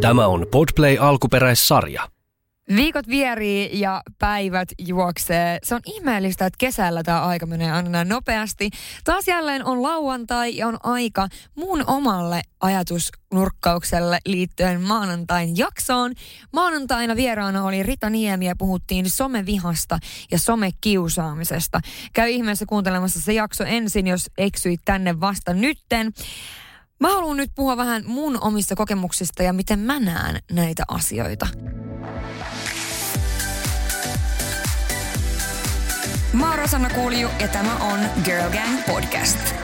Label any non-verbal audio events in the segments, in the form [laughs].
Tämä on Podplay alkuperäissarja. Viikot vierii ja päivät juoksee. Se on ihmeellistä, että kesällä tämä aika menee aina näin nopeasti. Taas jälleen on lauantai ja on aika mun omalle ajatusnurkkaukselle liittyen maanantain jaksoon. Maanantaina vieraana oli Rita Niemi ja puhuttiin somevihasta ja somekiusaamisesta. Käy ihmeessä kuuntelemassa se jakso ensin, jos eksyit tänne vasta nytten. Mä haluan nyt puhua vähän mun omista kokemuksista ja miten mä näen näitä asioita. Mä oon Rosanna Kulju ja tämä on Girl Gang Podcast.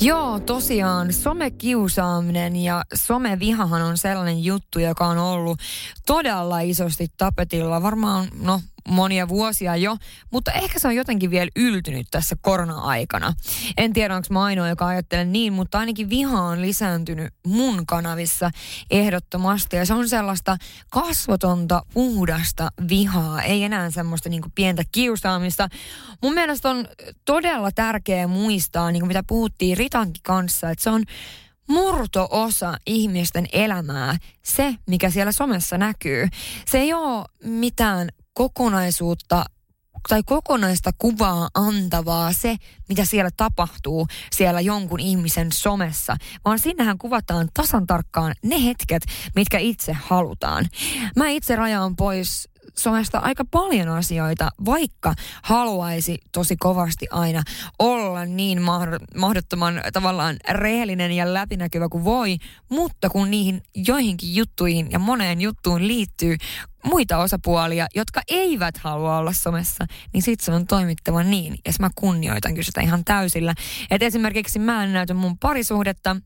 Joo, tosiaan somekiusaaminen ja somevihahan on sellainen juttu, joka on ollut todella isosti tapetilla varmaan, no monia vuosia jo, mutta ehkä se on jotenkin vielä yltynyt tässä korona-aikana. En tiedä, onko mä ainoa, joka ajattelee niin, mutta ainakin viha on lisääntynyt mun kanavissa ehdottomasti. Ja se on sellaista kasvotonta, puhdasta vihaa, ei enää semmoista niinku pientä kiusaamista. Mun mielestä on todella tärkeää muistaa, niin kuin mitä puhuttiin Ritankin kanssa, että se on murto-osa ihmisten elämää, se mikä siellä somessa näkyy. Se ei ole mitään kokonaisuutta tai kokonaista kuvaa antavaa se, mitä siellä tapahtuu siellä jonkun ihmisen somessa, vaan sinnehän kuvataan tasan tarkkaan ne hetket, mitkä itse halutaan. Mä itse rajaan pois somesta aika paljon asioita, vaikka haluaisi tosi kovasti aina olla niin mahdottoman tavallaan rehellinen ja läpinäkyvä kuin voi, mutta kun niihin joihinkin juttuihin ja moneen juttuun liittyy muita osapuolia, jotka eivät halua olla somessa, niin sit se on toimittava niin. Ja mä kunnioitan kyllä sitä ihan täysillä. Et esimerkiksi mä en näytä mun parisuhdetta,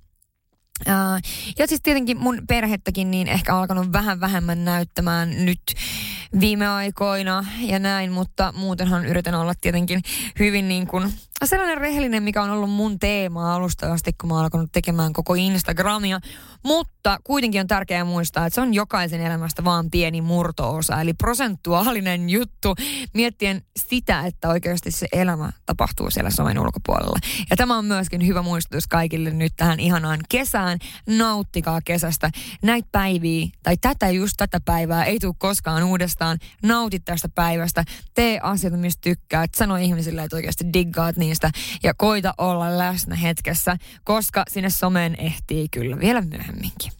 Uh, ja siis tietenkin mun perhettäkin niin ehkä alkanut vähän vähemmän näyttämään nyt viime aikoina ja näin, mutta muutenhan yritän olla tietenkin hyvin niin kuin sellainen rehellinen, mikä on ollut mun teema alusta asti, kun mä oon alkanut tekemään koko Instagramia. Mutta kuitenkin on tärkeää muistaa, että se on jokaisen elämästä vaan pieni murtoosa, eli prosentuaalinen juttu, miettien sitä, että oikeasti se elämä tapahtuu siellä somen ulkopuolella. Ja tämä on myöskin hyvä muistutus kaikille nyt tähän ihanaan kesään. Nauttikaa kesästä. Näitä päiviä, tai tätä just tätä päivää ei tule koskaan uudestaan. Nautit tästä päivästä. Tee asioita, mistä tykkäät. Sano ihmisille, että oikeasti diggaat niistä. Ja koita olla läsnä hetkessä, koska sinne someen ehtii kyllä vielä myöhemmin myöhemminkin.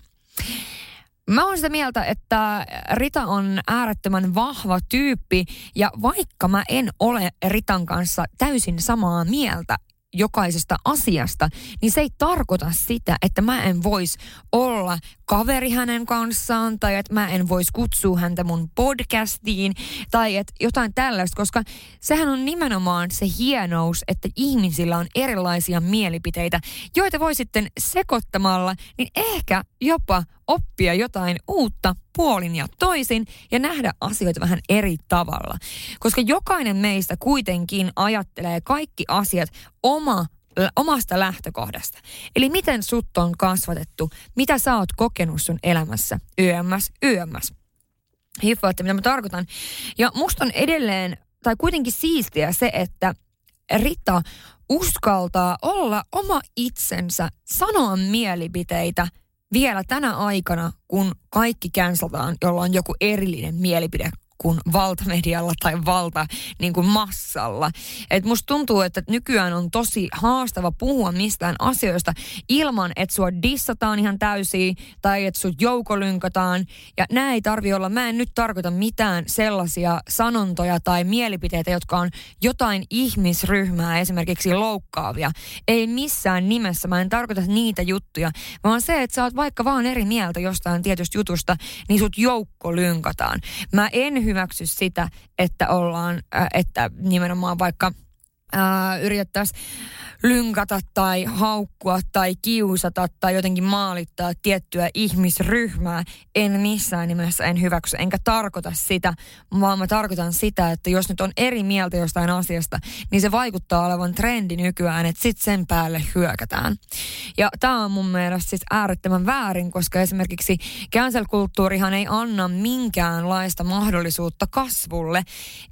Mä oon sitä mieltä, että Rita on äärettömän vahva tyyppi ja vaikka mä en ole Ritan kanssa täysin samaa mieltä jokaisesta asiasta, niin se ei tarkoita sitä, että mä en vois olla kaveri hänen kanssaan tai että mä en vois kutsua häntä mun podcastiin tai että jotain tällaista, koska sehän on nimenomaan se hienous, että ihmisillä on erilaisia mielipiteitä, joita voi sitten sekoittamalla, niin ehkä jopa oppia jotain uutta puolin ja toisin ja nähdä asioita vähän eri tavalla. Koska jokainen meistä kuitenkin ajattelee kaikki asiat oma omasta lähtökohdasta. Eli miten sut on kasvatettu, mitä sä oot kokenut sun elämässä, yömmäs, yömmäs. Hiffaatte, mitä mä tarkoitan. Ja musta on edelleen, tai kuitenkin siistiä se, että Rita uskaltaa olla oma itsensä, sanoa mielipiteitä vielä tänä aikana, kun kaikki cancelataan, jolla on joku erillinen mielipide kuin valtamedialla tai valta niin kuin massalla. Et musta tuntuu, että nykyään on tosi haastava puhua mistään asioista ilman, että sua dissataan ihan täysin tai että sut joukolynkataan. Ja näin ei tarvi olla, mä en nyt tarkoita mitään sellaisia sanontoja tai mielipiteitä, jotka on jotain ihmisryhmää esimerkiksi loukkaavia. Ei missään nimessä, mä en tarkoita niitä juttuja, vaan se, että sä oot vaikka vaan eri mieltä jostain tietystä jutusta, niin sut joukko lynkataan. Mä en hyväksy sitä, että ollaan, äh, että nimenomaan vaikka äh, yritettäisiin lynkata tai haukkua tai kiusata tai jotenkin maalittaa tiettyä ihmisryhmää. En missään nimessä en hyväksy, enkä tarkoita sitä, vaan mä tarkoitan sitä, että jos nyt on eri mieltä jostain asiasta, niin se vaikuttaa olevan trendi nykyään, että sit sen päälle hyökätään. Ja tämä on mun mielestä siis äärettömän väärin, koska esimerkiksi cancel-kulttuurihan ei anna minkäänlaista mahdollisuutta kasvulle.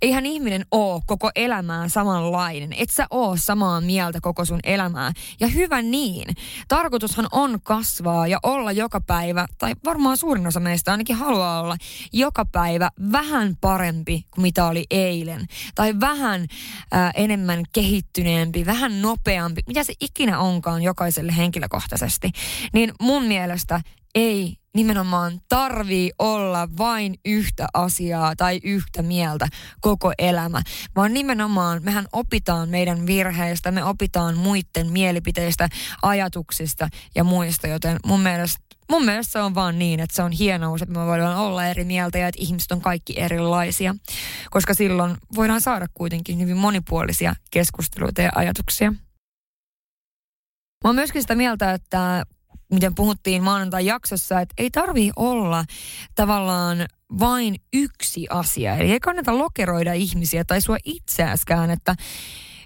Eihän ihminen ole koko elämään samanlainen et sä oo samaa mieltä koko sun elämää. Ja hyvä niin. Tarkoitushan on kasvaa ja olla joka päivä, tai varmaan suurin osa meistä ainakin haluaa olla, joka päivä vähän parempi kuin mitä oli eilen. Tai vähän ää, enemmän kehittyneempi, vähän nopeampi, mitä se ikinä onkaan jokaiselle henkilökohtaisesti. Niin mun mielestä ei nimenomaan tarvii olla vain yhtä asiaa tai yhtä mieltä koko elämä, vaan nimenomaan mehän opitaan meidän virheistä, me opitaan muiden mielipiteistä, ajatuksista ja muista, joten mun mielestä Mun mielestä se on vaan niin, että se on hienous, että me voidaan olla eri mieltä ja että ihmiset on kaikki erilaisia, koska silloin voidaan saada kuitenkin hyvin monipuolisia keskusteluita ja ajatuksia. Mä oon myöskin sitä mieltä, että miten puhuttiin maanantai-jaksossa, että ei tarvii olla tavallaan vain yksi asia. Eli ei kannata lokeroida ihmisiä tai sua itseäskään, että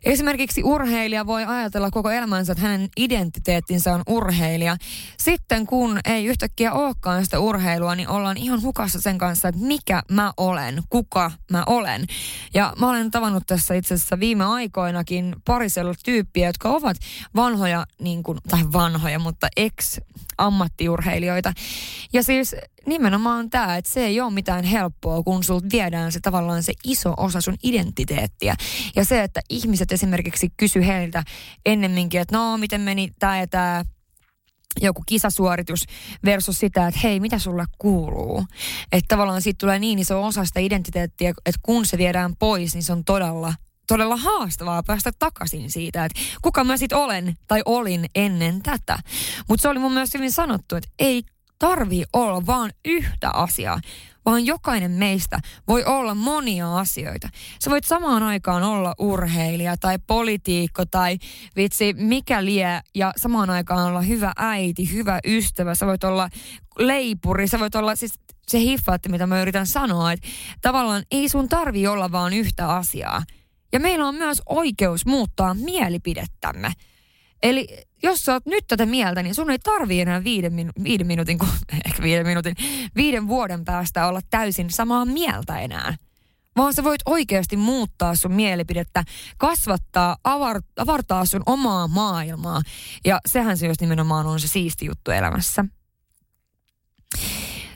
Esimerkiksi urheilija voi ajatella koko elämänsä, että hänen identiteettinsä on urheilija. Sitten kun ei yhtäkkiä olekaan sitä urheilua, niin ollaan ihan hukassa sen kanssa, että mikä mä olen, kuka mä olen. Ja mä olen tavannut tässä itse asiassa viime aikoinakin parisella tyyppiä, jotka ovat vanhoja, niin kuin, tai vanhoja, mutta ex ammattiurheilijoita. Ja siis nimenomaan tämä, että se ei ole mitään helppoa, kun sulta viedään se tavallaan se iso osa sun identiteettiä. Ja se, että ihmiset esimerkiksi kysy heiltä ennemminkin, että no miten meni tämä ja tämä joku kisasuoritus versus sitä, että hei, mitä sulle kuuluu? Että tavallaan siitä tulee niin iso osa sitä identiteettiä, että kun se viedään pois, niin se on todella todella haastavaa päästä takaisin siitä, että kuka mä sitten olen tai olin ennen tätä. Mutta se oli mun mielestä hyvin sanottu, että ei tarvii olla vaan yhtä asiaa, vaan jokainen meistä voi olla monia asioita. Sä voit samaan aikaan olla urheilija tai politiikko tai vitsi mikä lie ja samaan aikaan olla hyvä äiti, hyvä ystävä. Sä voit olla leipuri, sä voit olla siis se hiffaatti, mitä mä yritän sanoa, että tavallaan ei sun tarvii olla vaan yhtä asiaa. Ja meillä on myös oikeus muuttaa mielipidettämme. Eli jos sä oot nyt tätä mieltä, niin sun ei tarvii enää viiden, minu- viiden minuutin, [laughs] ehkä viiden minuutin, viiden vuoden päästä olla täysin samaa mieltä enää. Vaan sä voit oikeasti muuttaa sun mielipidettä, kasvattaa, avar, avartaa sun omaa maailmaa. Ja sehän se just nimenomaan on se siisti juttu elämässä.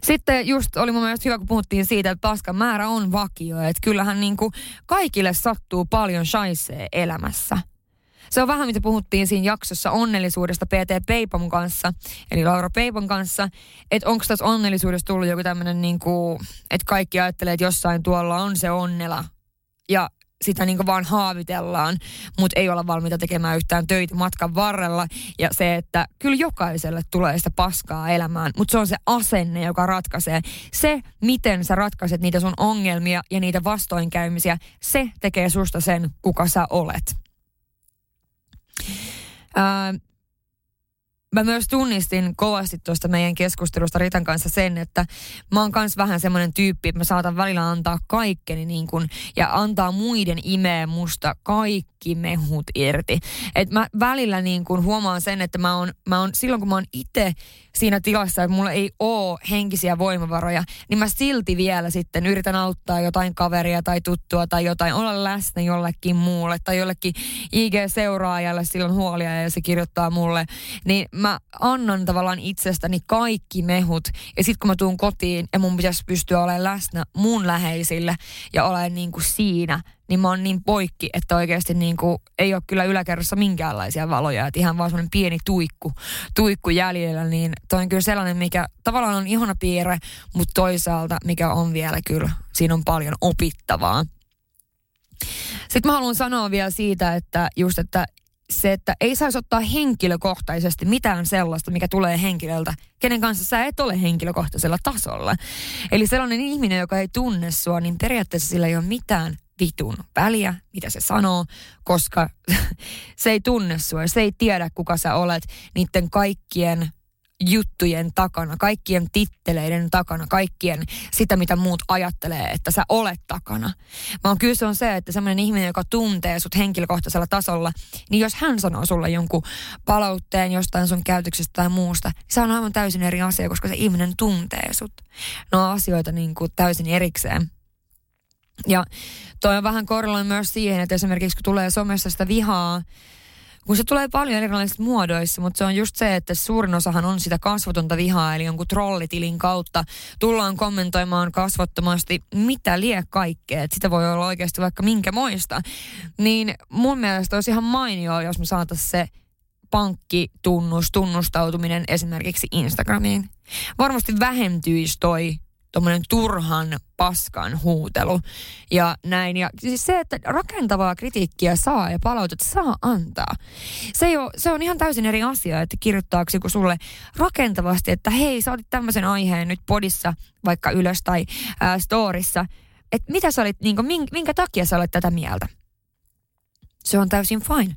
Sitten just oli mun mielestä hyvä, kun puhuttiin siitä, että paskan määrä on vakio. Että kyllähän niin kuin kaikille sattuu paljon shaisee elämässä. Se on vähän, mitä puhuttiin siinä jaksossa onnellisuudesta PT Peipon kanssa, eli Laura Peipon kanssa, että onko tässä onnellisuudesta tullut joku tämmöinen, niin kuin, että kaikki ajattelee, että jossain tuolla on se onnela. Ja sitä niin vaan haavitellaan, mutta ei olla valmiita tekemään yhtään töitä matkan varrella. Ja se, että kyllä jokaiselle tulee sitä paskaa elämään, mutta se on se asenne, joka ratkaisee. Se, miten sä ratkaiset niitä sun ongelmia ja niitä vastoinkäymisiä, se tekee susta sen, kuka sä olet. Um, mä myös tunnistin kovasti tuosta meidän keskustelusta Ritan kanssa sen, että mä oon kans vähän semmoinen tyyppi, että mä saatan välillä antaa kaikkeni niin kun, ja antaa muiden imeä musta kaikki mehut irti. Et mä välillä niin kun huomaan sen, että mä oon, mä oon silloin kun mä oon itse siinä tilassa, että mulla ei oo henkisiä voimavaroja, niin mä silti vielä sitten yritän auttaa jotain kaveria tai tuttua tai jotain, olla läsnä jollekin muulle tai jollekin IG-seuraajalle silloin huolia ja se kirjoittaa mulle. Niin mä annan tavallaan itsestäni kaikki mehut ja sitten kun mä tuun kotiin ja mun pitäisi pystyä olemaan läsnä mun läheisille ja olen niin kuin siinä, niin mä oon niin poikki, että oikeasti niin kuin ei ole kyllä yläkerrassa minkäänlaisia valoja. Että ihan vaan semmoinen pieni tuikku, tuikku jäljellä, niin toi on kyllä sellainen, mikä tavallaan on ihana piirre, mutta toisaalta mikä on vielä kyllä, siinä on paljon opittavaa. Sitten mä haluan sanoa vielä siitä, että just, että se, että ei saisi ottaa henkilökohtaisesti mitään sellaista, mikä tulee henkilöltä, kenen kanssa sä et ole henkilökohtaisella tasolla. Eli sellainen ihminen, joka ei tunne sua, niin periaatteessa sillä ei ole mitään vitun väliä, mitä se sanoo, koska [laughs] se ei tunne sua, se ei tiedä kuka sä olet niiden kaikkien juttujen takana, kaikkien titteleiden takana, kaikkien sitä, mitä muut ajattelee, että sä olet takana. Vaan kyllä se on se, että semmoinen ihminen, joka tuntee sut henkilökohtaisella tasolla, niin jos hän sanoo sulle jonkun palautteen jostain sun käytöksestä tai muusta, niin se on aivan täysin eri asia, koska se ihminen tuntee sut. No asioita niin kuin täysin erikseen. Ja toi on vähän korreloin myös siihen, että esimerkiksi kun tulee somessa sitä vihaa, kun se tulee paljon erilaisissa muodoissa, mutta se on just se, että suurin osahan on sitä kasvotonta vihaa, eli jonkun trollitilin kautta tullaan kommentoimaan kasvottomasti mitä lie kaikkea, että sitä voi olla oikeasti vaikka minkä moista. Niin mun mielestä olisi ihan mainio, jos me saataisiin se pankkitunnus, tunnustautuminen esimerkiksi Instagramiin. Varmasti vähentyisi toi tuommoinen turhan paskan huutelu ja näin. Ja siis se, että rakentavaa kritiikkiä saa ja palautetta saa antaa. Se, ei ole, se on ihan täysin eri asia, että kirjoittaako joku sulle rakentavasti, että hei, sä otit tämmöisen aiheen nyt podissa vaikka ylös tai ää, storissa. Että mitä sä olit, niin kuin, minkä, minkä takia sä olet tätä mieltä? Se on täysin fine.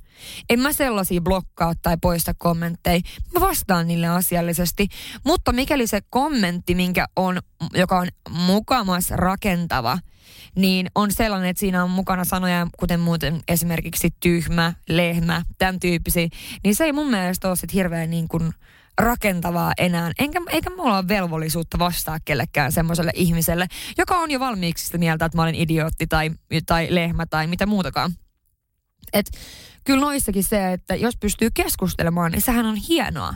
En mä sellaisia blokkaa tai poista kommentteja. Mä vastaan niille asiallisesti. Mutta mikäli se kommentti, minkä on, joka on mukamas rakentava, niin on sellainen, että siinä on mukana sanoja, kuten muuten esimerkiksi tyhmä, lehmä, tämän tyyppisiä, niin se ei mun mielestä ole sit hirveän niin kuin rakentavaa enää. Enkä, eikä mulla ole velvollisuutta vastaa kellekään semmoiselle ihmiselle, joka on jo valmiiksi sitä mieltä, että mä olen idiootti tai, tai lehmä tai mitä muutakaan. Et kyllä noissakin se, että jos pystyy keskustelemaan, niin sehän on hienoa.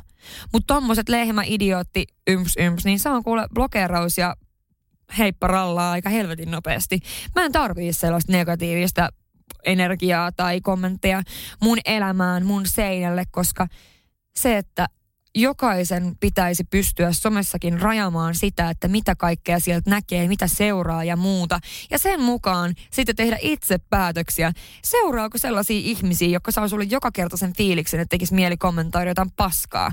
Mutta tommoset lehmä, idiootti, yms, yms, niin se on kuule blokeraus ja heippa rallaa aika helvetin nopeasti. Mä en tarvii sellaista negatiivista energiaa tai kommentteja mun elämään, mun seinälle, koska se, että jokaisen pitäisi pystyä somessakin rajamaan sitä, että mitä kaikkea sieltä näkee, mitä seuraa ja muuta. Ja sen mukaan sitten tehdä itse päätöksiä. Seuraako sellaisia ihmisiä, jotka saa sulle joka kerta sen fiiliksen, että tekisi mieli kommentoida jotain paskaa.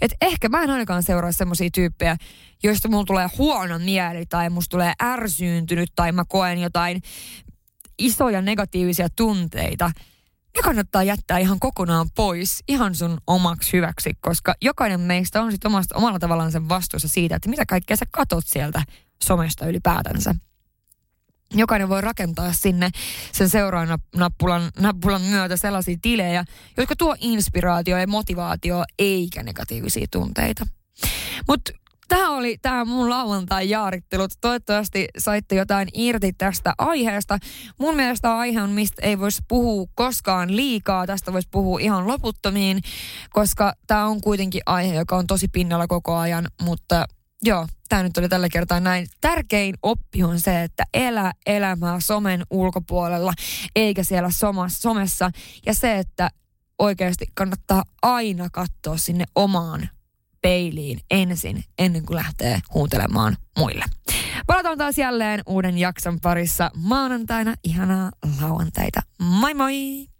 Et ehkä mä en ainakaan seuraa sellaisia tyyppejä, joista mulla tulee huono mieli tai musta tulee ärsyyntynyt tai mä koen jotain isoja negatiivisia tunteita – ne kannattaa jättää ihan kokonaan pois ihan sun omaksi hyväksi, koska jokainen meistä on sitten omasta, omalla tavallaan sen vastuussa siitä, että mitä kaikkea sä katot sieltä somesta ylipäätänsä. Jokainen voi rakentaa sinne sen seuraavan nappulan, nappulan myötä sellaisia tilejä, jotka tuo inspiraatio ja motivaatio eikä negatiivisia tunteita. Mutta Tämä oli tämä mun lauantai-jaarittelut. Toivottavasti saitte jotain irti tästä aiheesta. Mun mielestä aihe on, mistä ei voisi puhua koskaan liikaa. Tästä voisi puhua ihan loputtomiin, koska tämä on kuitenkin aihe, joka on tosi pinnalla koko ajan. Mutta joo, tämä nyt oli tällä kertaa näin. Tärkein oppi on se, että elä elämää somen ulkopuolella, eikä siellä somessa. Ja se, että oikeasti kannattaa aina katsoa sinne omaan peiliin ensin, ennen kuin lähtee huutelemaan muille. Palataan taas jälleen uuden jakson parissa maanantaina. Ihanaa lauantaita. Moi moi!